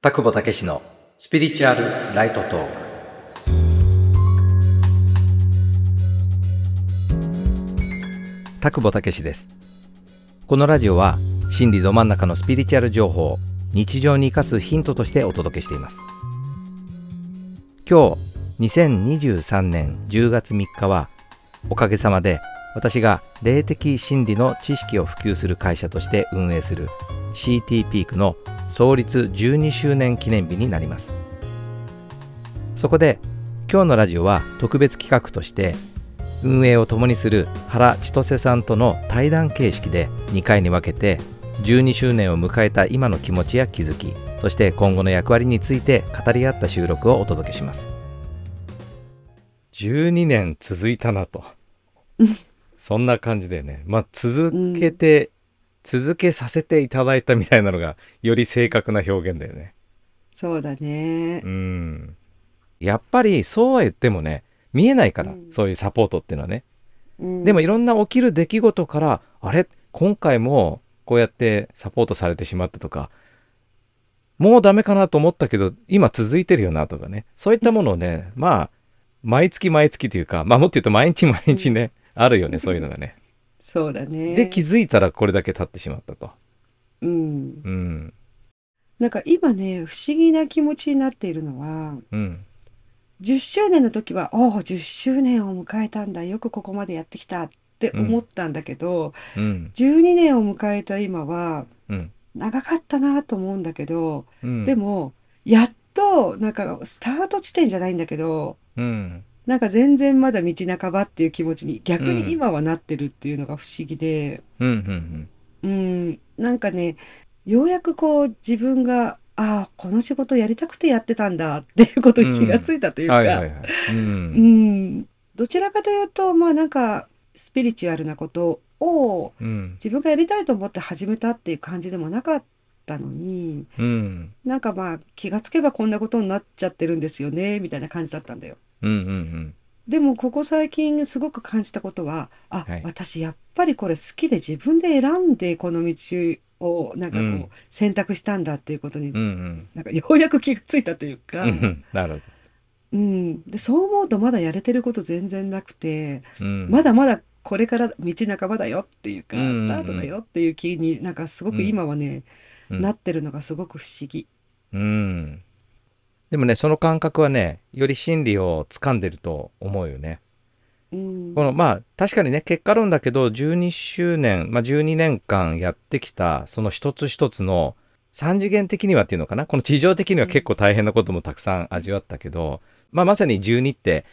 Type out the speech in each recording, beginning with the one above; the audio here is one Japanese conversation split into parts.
田久保武史のスピリチュアルライトトーク。田久保武史です。このラジオは心理ど真ん中のスピリチュアル情報を日常に生かすヒントとしてお届けしています。今日2023年10月3日はおかげさまで私が霊的心理の知識を普及する会社として運営する CT ピークの創立12周年記念日になります。そこで今日のラジオは特別企画として運営を共にする原千歳さんとの対談形式で2回に分けて12周年を迎えた今の気持ちや気づきそして今後の役割について語り合った収録をお届けします。12年続いたなと。そんな感じだよね。まあ続けて続けさせていただいたみたいなのがより正確な表現だよね。そうだね。うん。やっぱりそうは言ってもね見えないから、うん、そういうサポートっていうのはね。うん、でもいろんな起きる出来事からあれ？今回もこうやってサポートされてしまったとかもうダメかなと思ったけど今続いてるよなとかねそういったものをね まあ毎月毎月というかまあもっと言うと毎日毎日ね、うん、あるよねそういうのがね。そうだね。で気づいたらこれだけ経ってしまったと。うん。うん。なんか今ね不思議な気持ちになっているのは、うん、10周年の時は「おお10周年を迎えたんだよくここまでやってきた」って思ったんだけど、うん、12年を迎えた今は、うん、長かったなと思うんだけど、うん、でもやっとなんかスタート地点じゃないんだけど、うん、なんか全然まだ道半ばっていう気持ちに逆に今はなってるっていうのが不思議で、うん、うん、なんかねようやくこう自分がああこの仕事やりたくてやってたんだっていうことに気がついたというか。どちらかというとまあなんかスピリチュアルなことを自分がやりたいと思って始めたっていう感じでもなかったのに、うん、なんかまあ気がつけばこんなことになっちゃってるんですよねみたいな感じだったんだよ。うんうんうん、でもここ最近すごく感じたことはあ、はい、私やっぱりこれ好きで自分で選んでこの道をなんかこう選択したんだっていうことに、うんうん、なんか ようやく気がついたというか。なるほど。うん、でそう思うとまだやれてること全然なくて、うん、まだまだこれから道半ばだよっていうか、うんうんうん、スタートだよっていう気になんかすごく今はね、うん、なってるのがすごく不思議。うんでもねその感覚はねより真理を掴んでると思うよね。うん、このまあ確かにね結果論だけど12周年、まあ、12年間やってきたその一つ一つの3次元的にはっていうのかな？この地上的には結構大変なこともたくさん味わったけど、まあ、まさに12って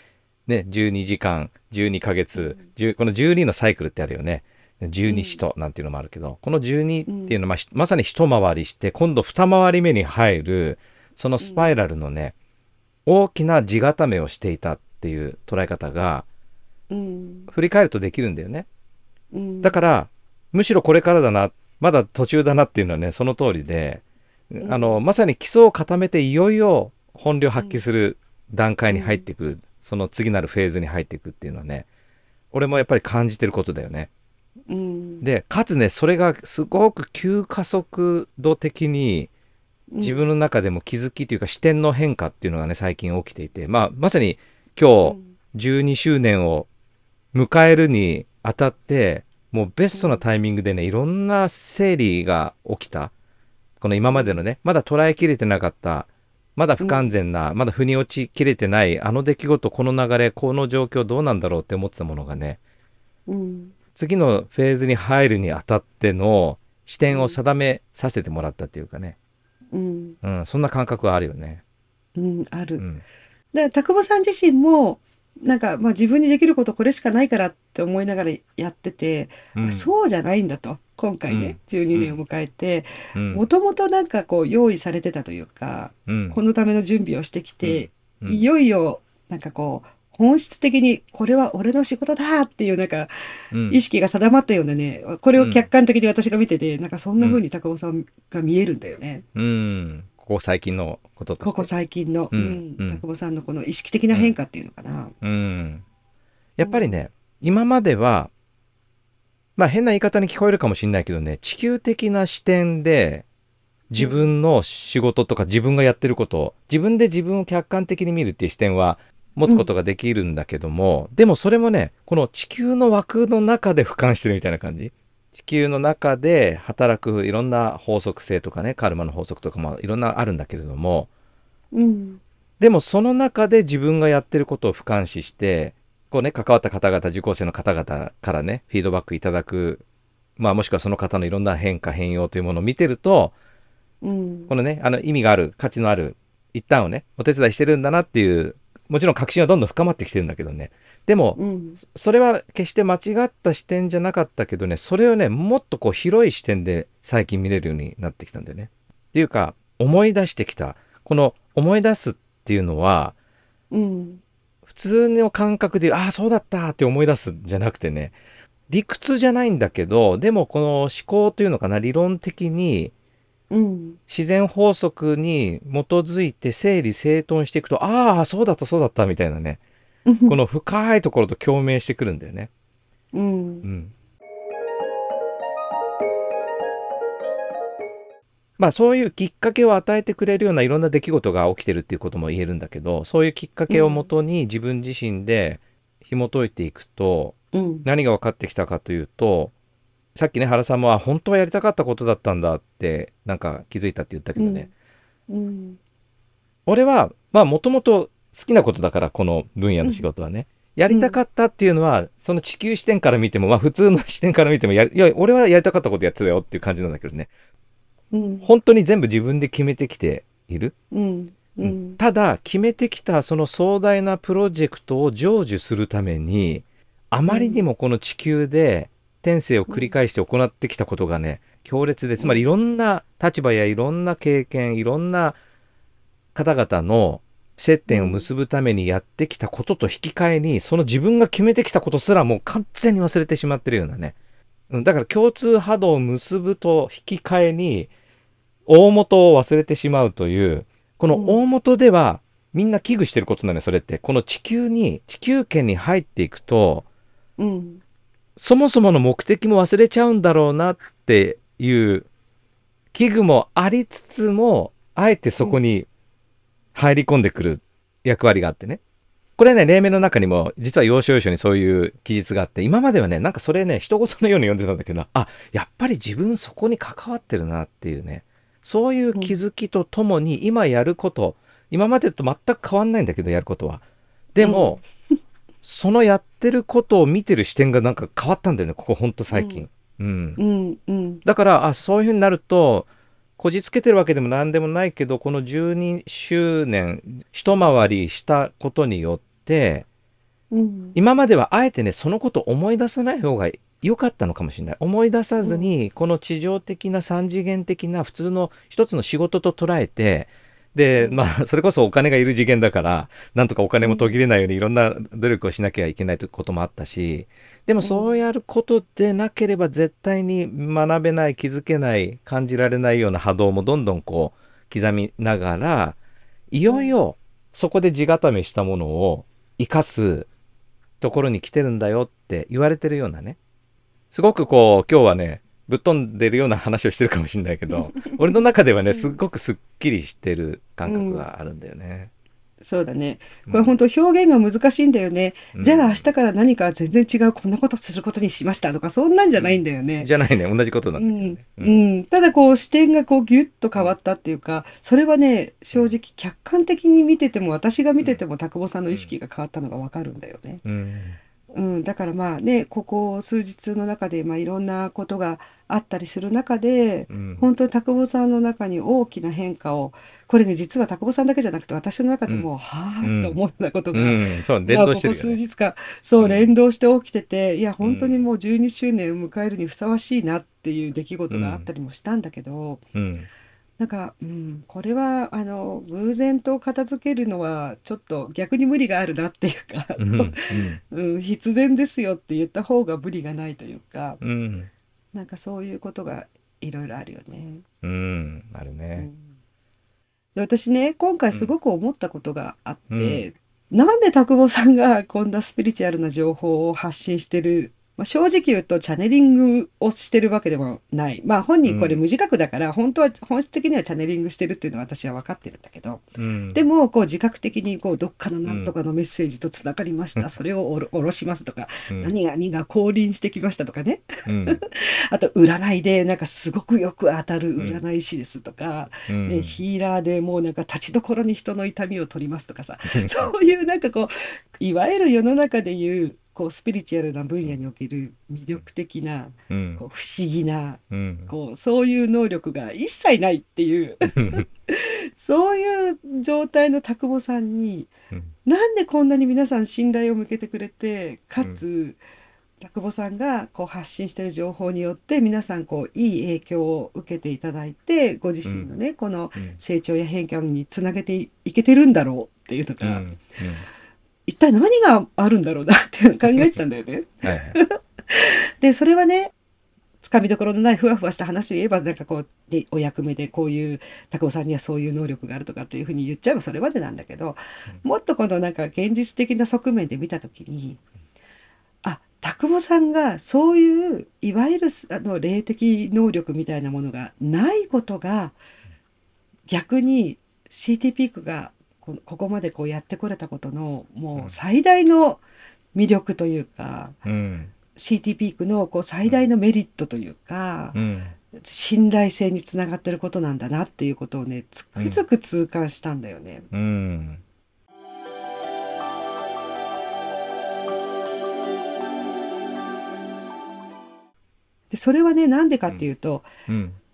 ね12時間12ヶ月、うん、この12のサイクルってあるよね。12使徒なんていうのもあるけど、この12っていうのはまあ、まさに一回りして今度二回り目に入るそのスパイラルのね、うん、大きな地固めをしていたっていう捉え方が、うん、振り返るとできるんだよね。うん、だからむしろこれからだなまだ途中だなっていうのはねその通りで、あのまさに基礎を固めていよいよ本領発揮する段階に入ってくる、その次なるフェーズに入っていくっていうのはね俺もやっぱり感じてることだよね。うん、でかつねそれがすごく急加速度的に自分の中でも気づきというか視点の変化っていうのがね最近起きていて、まあ、まさに今日12周年を迎えるにあたってもうベストなタイミングでねいろんな整理が起きた。この今までのねまだ捉えきれてなかったまだ不完全な、まだ腑に落ちきれてないあの出来事この流れこの状況どうなんだろうって思ってたものがね、うん、次のフェーズに入るにあたっての視点を定めさせてもらったっていうかね、うん、うん、そんな感覚はあるよね。うん、ある。うん、だから田久保さん自身もなんか、まあ、自分にできることこれしかないからって思いながらやってて、うん、そうじゃないんだと今回ね、うん、12年を迎えて。もともとなんかこう用意されてたというか、うん、このための準備をしてきて、いよいよなんかこう本質的にこれは俺の仕事だっていうなんか意識が定まったようなね、うん、これを客観的に私が見てて、うん、なんかそんな風に高尾さんが見えるんだよね。うん、ここ最近のことここ最近の、うん、高尾さんのこの意識的な変化っていうのかな。うん、やっぱりね、今まではまあ変な言い方に聞こえるかもしれないけどね地球的な視点で自分の仕事とか自分がやってることを自分で自分を客観的に見るっていう視点は持つことができるんだけども、うん、でもそれもねこの地球の枠の中で俯瞰してるみたいな感じ。地球の中で働くいろんな法則性とかねカルマの法則とかもいろんなあるんだけれども、うん、でもその中で自分がやってることを俯瞰視してこうね関わった方々受講生の方々からねフィードバックいただくまあもしくはその方のいろんな変化変容というものを見てると、うん、このねあの意味がある価値のある一旦をねお手伝いしてるんだなっていうもちろん確信はどんどん深まってきてるんだけどね。でも、うん、それは決して間違った視点じゃなかったけどね。それをねもっとこう広い視点で最近見れるようになってきたんだよね。っていうか思い出してきた。この思い出すっていうのは、うん、普通の感覚でああそうだったって思い出すんじゃなくてね。理屈じゃないんだけどでもこの思考というのかな理論的にうん、自然法則に基づいて整理整頓していくとああそうだったそうだったみたいなね。この深いところと共鳴してくるんだよね。うん、うん。まあそういうきっかけを与えてくれるようないろんな出来事が起きてるっていうことも言えるんだけどそういうきっかけをもとに自分自身で紐解いていくと、うん、何が分かってきたかというとさっきね原さんもあ本当はやりたかったことだったんだってなんか気づいたって言ったけどね、うん。うん、俺はまあもともと好きなことだからこの分野の仕事はね、やりたかったっていうのは、その地球視点から見ても、まあ普通の視点から見てもや、いや、俺はやりたかったことやってたよっていう感じなんだけどね。うん、本当に全部自分で決めてきている。うん。うん、ただ、決めてきたその壮大なプロジェクトを成就するために、あまりにもこの地球で転生を繰り返して行ってきたことがね、強烈で、つまりいろんな立場やいろんな経験、いろんな方々の接点を結ぶためにやってきたことと引き換えに、その自分が決めてきたことすらもう完全に忘れてしまってるようなね。だから共通波動を結ぶと引き換えに、大元を忘れてしまうという、この大元ではみんな危惧してることなのよ、それって。この地球に、地球圏に入っていくと、うん、そもそもの目的も忘れちゃうんだろうなっていう危惧もありつつも、あえてそこに入り込んでくる役割があってね。これね、例名の中にも、実は要所要所にそういう記述があって、今まではね、なんかそれね、人事のように読んでたんだけど、あ、やっぱり自分そこに関わってるなっていうね、そういう気づきとともに、今やること、今までと全く変わんないんだけど、やることは。でも、うん、そのやってることを見てる視点がなんか変わったんだよね、ここほんと最近。うん。うん、うん、だから、あ、そういうふうになると、こじつけてるわけでも何でもないけどこの12周年一回りしたことによって、うん、今まではあえてねそのこと思い出さない方が良かったのかもしれない。思い出さずに、この地上的な三次元的な普通の一つの仕事と捉えてで、まあ、それこそお金がいる次元だから、なんとかお金も途切れないようにいろんな努力をしなきゃいけないということもあったし、でもそうやることでなければ絶対に学べない、気づけない、感じられないような波動もどんどんこう刻みながら、いよいよそこで地固めしたものを生かすところに来てるんだよって言われてるようなね。すごくこう、今日はね、ぶっ飛んでるような話をしてるかもしれないけど 俺の中ではねすっごくすっきりしてる感覚があるんだよね。うん、そうだね。これ本当表現が難しいんだよね。うん、じゃあ明日から何か全然違うこんなことすることにしましたとかそんなんじゃないんだよね。うん、じゃないね。同じことなんだよね、うん。ただこう視点がこうギュッと変わったっていうかそれはね正直客観的に見てても私が見てても田久保さんの意識が変わったのがわかるんだよね。うんうん、だからまあねここ数日の中で、まあ、いろんなことがあったりする中で、うん、本当に田久保さんの中に大きな変化をこれね実は田久保さんだけじゃなくて私の中でも、うん、はあと思うようなことが、うん、そう連動してる、ね、ここ数日間そう連動して起きてて、いや本当にもう12周年を迎えるにふさわしいなっていう出来事があったりもしたんだけど。うんなんか、うん、これはあの偶然と片付けるのはちょっと逆に無理があるなっていうか、うんうん、必然ですよって言った方が無理がないというか、うん、なんかそういうことがいろいろあるよね。うん、あるね。で私ね今回すごく思ったことがあって、なんで田久保さんがこんなスピリチュアルな情報を発信してるまあ、正直言うとチャネリングをしてるわけでもない。まあ本人これ無自覚だから、本当は本質的にはチャネリングしてるっていうのは私は分かってるんだけど、うん、でもこう自覚的にこうどっかのなんとかのメッセージとつながりました、うん、それをおろ下ろしますとか、うん、何々が降臨してきましたとかね。あと占いでなんかすごくよく当たる占い師ですとか、ね、ヒーラーでもうなんか立ちどころに人の痛みを取りますとかさ、そういうなんかこう、いわゆる世の中でいうこうスピリチュアルな分野における魅力的な、うん、こう不思議な、うん、こうそういう能力が一切ないっていう。そういう状態の田久保さんに、うん、なんでこんなに皆さん信頼を向けてくれてかつ、田久保さんがこう発信してる情報によって皆さんこういい影響を受けていただいてご自身のね、この成長や変化につなげていけてるんだろうっていうのが。一体何があるんだろうなって考えてたんだよね。はい、で、それはね、つかみどころのないふわふわした話で言えば、なんかこう、でお役目でこういう、拓夫さんにはそういう能力があるとかっていうふうに言っちゃえばそれまでなんだけど、もっとこのなんか現実的な側面で見たときに、あ、拓保さんがそういう、いわゆるあの霊的能力みたいなものがないことが、逆に CT ピークがこここまでこうやってこれたことのもう最大の魅力というか、うん、CT ピークのこう最大のメリットというか、うん、信頼性につながってることなんだなっていうことをねつくづく痛感したんだよね。うん、でそれはねなんでかっていうと、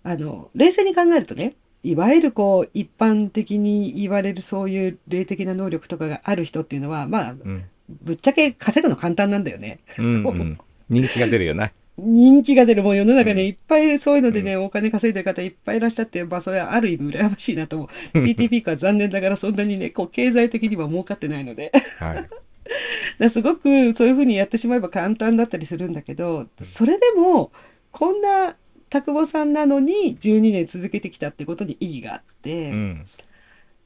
あの冷静に考えるとねいわゆるこう一般的に言われるそういう霊的な能力とかがある人っていうのはまあ、うん、ぶっちゃけ稼ぐの簡単なんだよね。うんうん、人気が出るよな。人気が出る。もう世の中ね、うん、いっぱいそういうのでね、お金稼いでる方いっぱいいらっしゃって、まあそれはある意味羨ましいなと思う。CTP は残念ながらそんなにね、こう経済的には儲かってないので。はい。だすごくそういうふうにやってしまえば簡単だったりするんだけど、それでも、こんな田久保さんなのに12年続けてきたってことに意義があって、うん、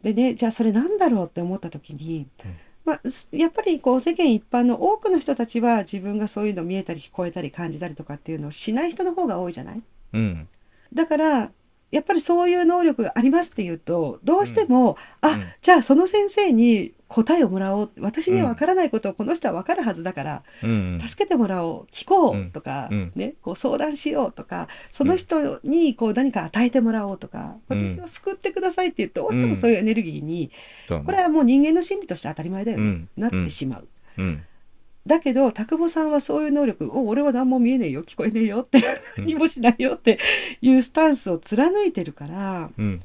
でねじゃあそれなんだろうって思った時に、うん、まあ、やっぱりこう世間一般の多くの人たちは自分がそういうの見えたり聞こえたり感じたりとかっていうのをしない人の方が多いじゃない、うん、だからやっぱりそういう能力がありますっていうとどうしても、うん、あ、じゃあその先生に答えをもらおう。私には分からないことをこの人は分かるはずだから、うん、助けてもらおう聞こうとか、うん、ね、こう相談しようとかその人にこう何か与えてもらおうとか、私を救ってくださいってどうしてもそういうエネルギーに、これはもう人間の心理として当たり前だよね、なってしまう。だけど、田久保さんはそういう能力、お、俺は何も見えねえよ、聞こえねえよって、何もしないよっていうスタンスを貫いてるから、うん。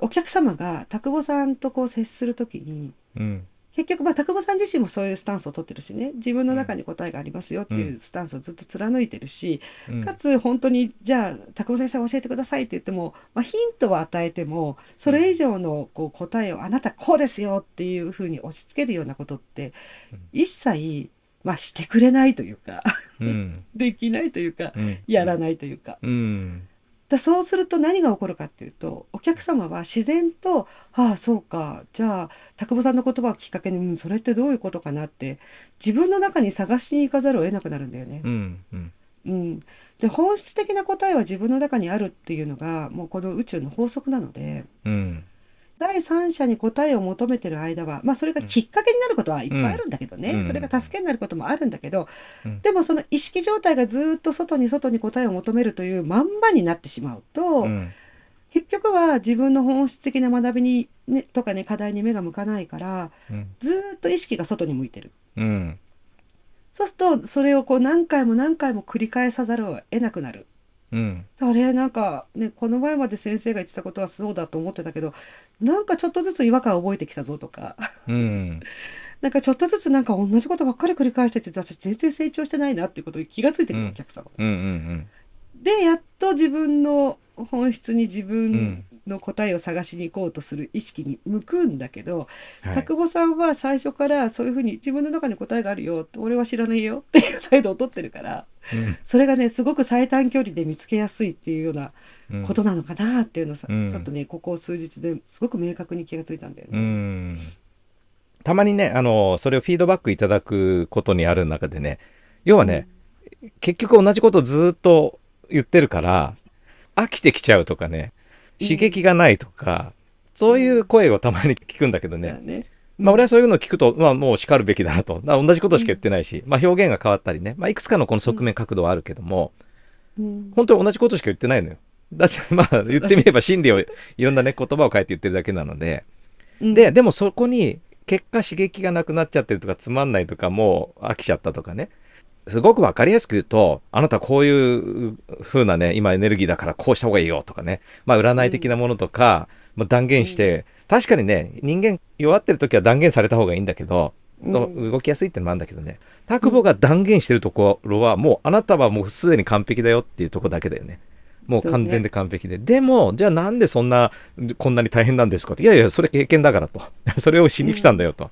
お客様が田久保さんとこう接する時に、うん、結局まあ田久保さん自身もそういうスタンスを取ってるしね。自分の中に答えがありますよっていうスタンスをずっと貫いてるし、うん、かつ本当にじゃあ田久保先生教えてくださいって言っても、まあ、ヒントを与えてもそれ以上のこう答えをあなたこうですよっていうふうに押し付けるようなことって一切まあしてくれないというか できないというか、やらないというか。うんだそうすると何が起こるかっていうとお客様は自然と「ああそうか。じゃあ田久保さんの言葉をきっかけに、うん、それってどういうことかな」って自分の中に探しに行かざるを得なくなるんだよね。うん、うん。うん、で本質的な答えは自分の中にあるっていうのがもうこの宇宙の法則なので、うん、第三者に答えを求めてる間は、まあ、それがきっかけになることはいっぱいあるんだけどね、うん、それが助けになることもあるんだけど、うん、でもその意識状態がずっと外に外に答えを求めるというまんまになってしまうと、うん、結局は自分の本質的な学びに、ね、とかね課題に目が向かないから、ずっと意識が外に向いてる。そうするとそれをこう何回も何回も繰り返さざるを得なくなる。うん、あれなんかねこの前まで先生が言ってたことはそうだと思ってたけどなんかちょっとずつ違和感覚えてきたぞとか、うん、なんかちょっとずつなんか同じことばっかり繰り返してて私全然成長してないなっていうことに気がついてくる、お客様、でやっと自分の本質に自分の答えを探しに行こうとする意識に向くんだけど、はい、田久保さんは最初からそういうふうに自分の中に答えがあるよ俺は知らないよっていう態度をとってるから、うん、それがねすごく最短距離で見つけやすいっていうようなことなのかなっていうのさ、うん、ちょっとねここ数日ですごく明確に気がついたんだよね。たまにねあのそれをフィードバックいただくことにある中でね要はね、結局同じことずっと言ってるから飽きてきちゃうとかね刺激がないとか、そういう声をたまに聞くんだけどね。ね。まあ、俺はそういうのを聞くと、まあ、もう叱るべきだなと。同じことしか言ってないし、まあ、表現が変わったりね、まあ、いくつかのこの側面角度はあるけども、本当に同じことしか言ってないのよ。だって まあ言ってみれば真理をいろんなね言葉を変えて言ってるだけなので、ででもそこに結果刺激がなくなっちゃってるとかつまんないとかもう飽きちゃったとかねすごく分かりやすく言うとあなたこういう風なね今エネルギーだからこうした方がいいよとかね。まあ占い的なものとか、まあ、断言して、確かにね人間弱ってる時は断言された方がいいんだけど、動きやすいってのもあるんだけどね。拓保が断言してるところはもうあなたはもうすでに完璧だよっていうとこだけだよね。もう完全で完璧で、ね、でもじゃあなんでそんなこんなに大変なんですかっていやいやそれ経験だからと。それをしに来たんだよと、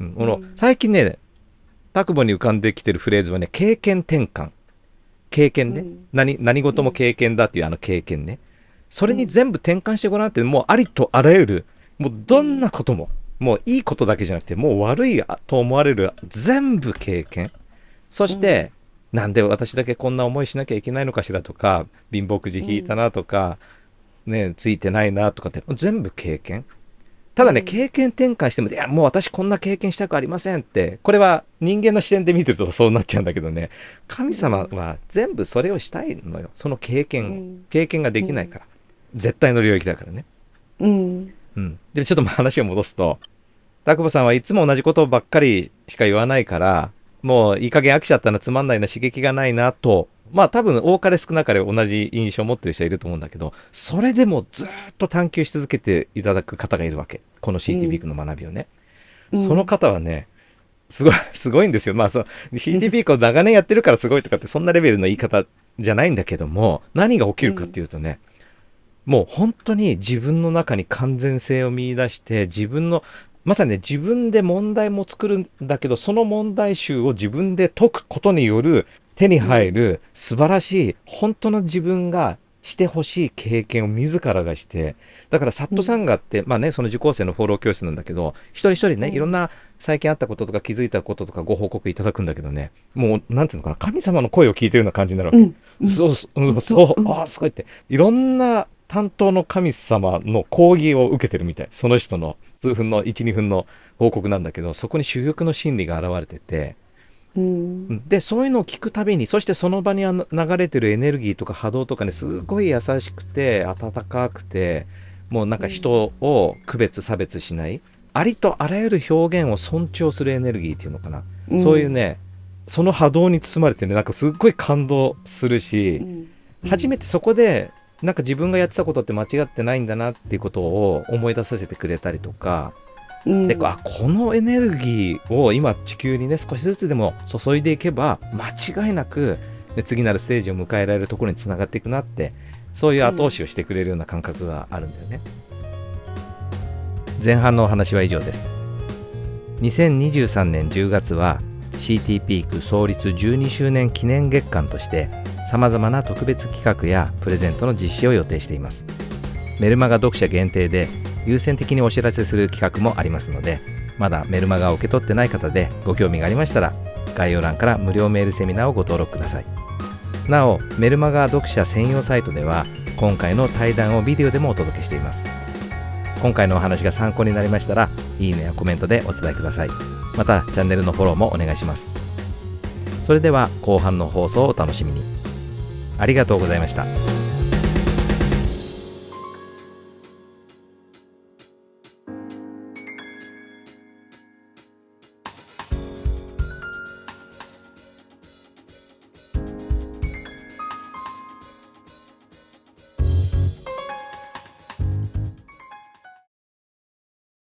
うん、この最近ね拓保に浮かんできてるフレーズはね経験転換。経験ね、うん、何何事も経験だっていうあの経験ね。それに全部転換してごらんってもうありとあらゆるもうどんなことももういいことだけじゃなくてもう悪いと思われる全部経験。そして、なんで私だけこんな思いしなきゃいけないのかしらとか貧乏くじ引いたなとか、うん、ねついてないなとかって全部経験ただね、うん、経験転換してもいやもう私こんな経験したくありませんってこれは人間の視点で見てるとそうなっちゃうんだけどね神様は全部それをしたいのよ。その経験、うん、経験ができないから、絶対の領域だからね。うん、うん、でちょっと話を戻すと田久保さんはいつも同じことばっかりしか言わないからもういい加減飽きちゃったな、つまんないな、刺激がないなと、まあ多分多かれ少なかれ同じ印象を持ってる人いると思うんだけど、それでもずっと探求し続けていただく方がいるわけ。この CT ピークの学びをね。うん、その方はね、すごい、すごいんですよ。まあそう、CT ピークを長年やってるからすごいとかって、そんなレベルの言い方じゃないんだけども、何が起きるかっていうとね、うん、もう本当に自分の中に完全性を見出して、自分のまさにね、自分で問題も作るんだけど、その問題集を自分で解くことによる手に入る素晴らしい、本当の自分がしてほしい経験を自らがして、だからサットサンガって、うん、まあね、その受講生のフォロー教室なんだけど、一人一人ね、いろんな最近あったこととか気づいたこととかご報告いただくんだけどね、もう、なんていうのかな、神様の声を聞いてるような感じになるわけ。うんうん、そう、そう、ああ、すごいって。いろんな担当の神様の講義を受けてるみたい。その人の数分の12分の報告なんだけどそこに珠玉の心理が現れてて、うん、でそういうのを聞くたびにそしてその場に流れてるエネルギーとか波動とかねすごい優しくて温かくてもうなんか人を区別差別しない、ありとあらゆる表現を尊重するエネルギーっていうのかな、うん、そういうねその波動に包まれてねなんかすっごい感動するし、うん、初めてそこでなんか自分がやってたことって間違ってないんだなっていうことを思い出させてくれたりとか、うん、であこのエネルギーを今地球にね少しずつでも注いでいけば間違いなく、次なるステージを迎えられるところにつながっていくなってそういう後押しをしてくれるような感覚があるんだよね。うん、前半のお話は以上です。2023年10月は CT ピーク創立12周年記念月間としてさまざまな特別企画やプレゼントの実施を予定していますメルマガ読者限定で優先的にお知らせする企画もありますのでまだメルマガを受け取ってない方でご興味がありましたら概要欄から無料メールセミナーをご登録ください。なおメルマガ読者専用サイトでは今回の対談をビデオでもお届けしています。今回のお話が参考になりましたらいいねやコメントでお伝えください。またチャンネルのフォローもお願いします。それでは後半の放送をお楽しみに。ありがとうございました。